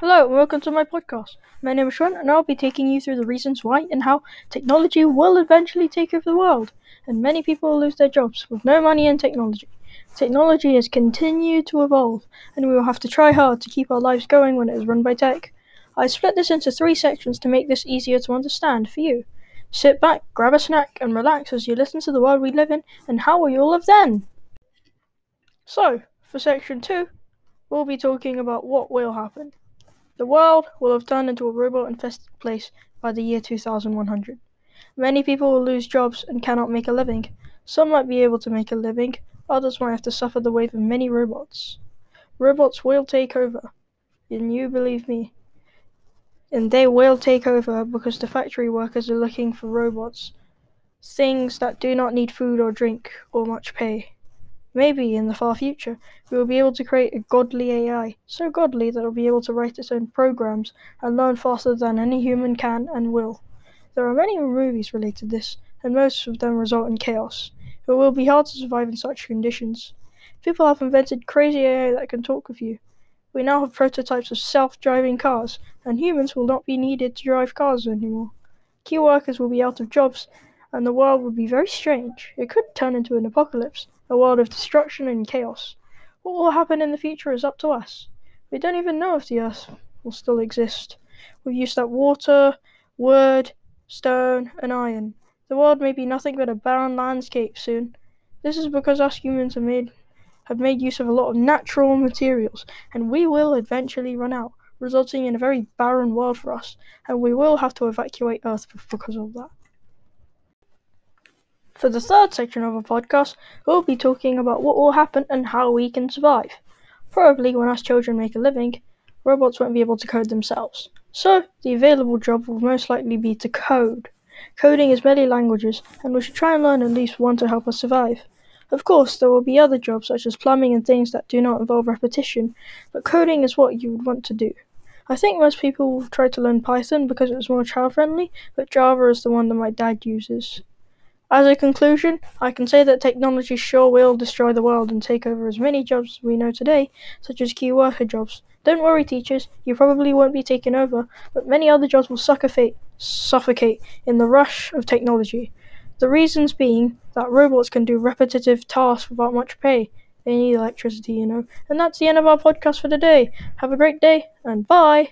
Hello, and welcome to my podcast. My name is Sean, and I'll be taking you through the reasons why and how technology will eventually take over the world, and many people will lose their jobs with no money in technology. Technology has continued to evolve, and we will have to try hard to keep our lives going when it is run by tech. I split this into three sections to make this easier to understand for you. Sit back, grab a snack, and relax as you listen to the world we live in and how we all live then. So, for section two, we'll be talking about what will happen. The world will have turned into a robot infested place by the year 2100. Many people will lose jobs and cannot make a living. Some might be able to make a living, others might have to suffer the wave of many robots. Robots will take over, and you believe me. And they will take over because the factory workers are looking for robots, things that do not need food or drink or much pay. Maybe in the far future, we will be able to create a godly AI, so godly that it will be able to write its own programs and learn faster than any human can and will. There are many movies related to this, and most of them result in chaos. It will be hard to survive in such conditions. People have invented crazy AI that can talk with you. We now have prototypes of self driving cars, and humans will not be needed to drive cars anymore. Key workers will be out of jobs, and the world would be very strange. It could turn into an apocalypse a world of destruction and chaos. What will happen in the future is up to us. We don't even know if the Earth will still exist. We've used up water, wood, stone, and iron. The world may be nothing but a barren landscape soon. This is because us humans have made have made use of a lot of natural materials, and we will eventually run out, resulting in a very barren world for us, and we will have to evacuate Earth because of that. For the third section of our podcast, we'll be talking about what will happen and how we can survive. Probably when us children make a living, robots won't be able to code themselves. So, the available job will most likely be to code. Coding is many languages, and we should try and learn at least one to help us survive. Of course, there will be other jobs such as plumbing and things that do not involve repetition, but coding is what you would want to do. I think most people will try to learn Python because it's more child friendly, but Java is the one that my dad uses. As a conclusion, I can say that technology sure will destroy the world and take over as many jobs we know today, such as key worker jobs. Don't worry, teachers, you probably won't be taken over, but many other jobs will suffocate, suffocate in the rush of technology. The reasons being that robots can do repetitive tasks without much pay. They need electricity, you know. And that's the end of our podcast for today. Have a great day, and bye!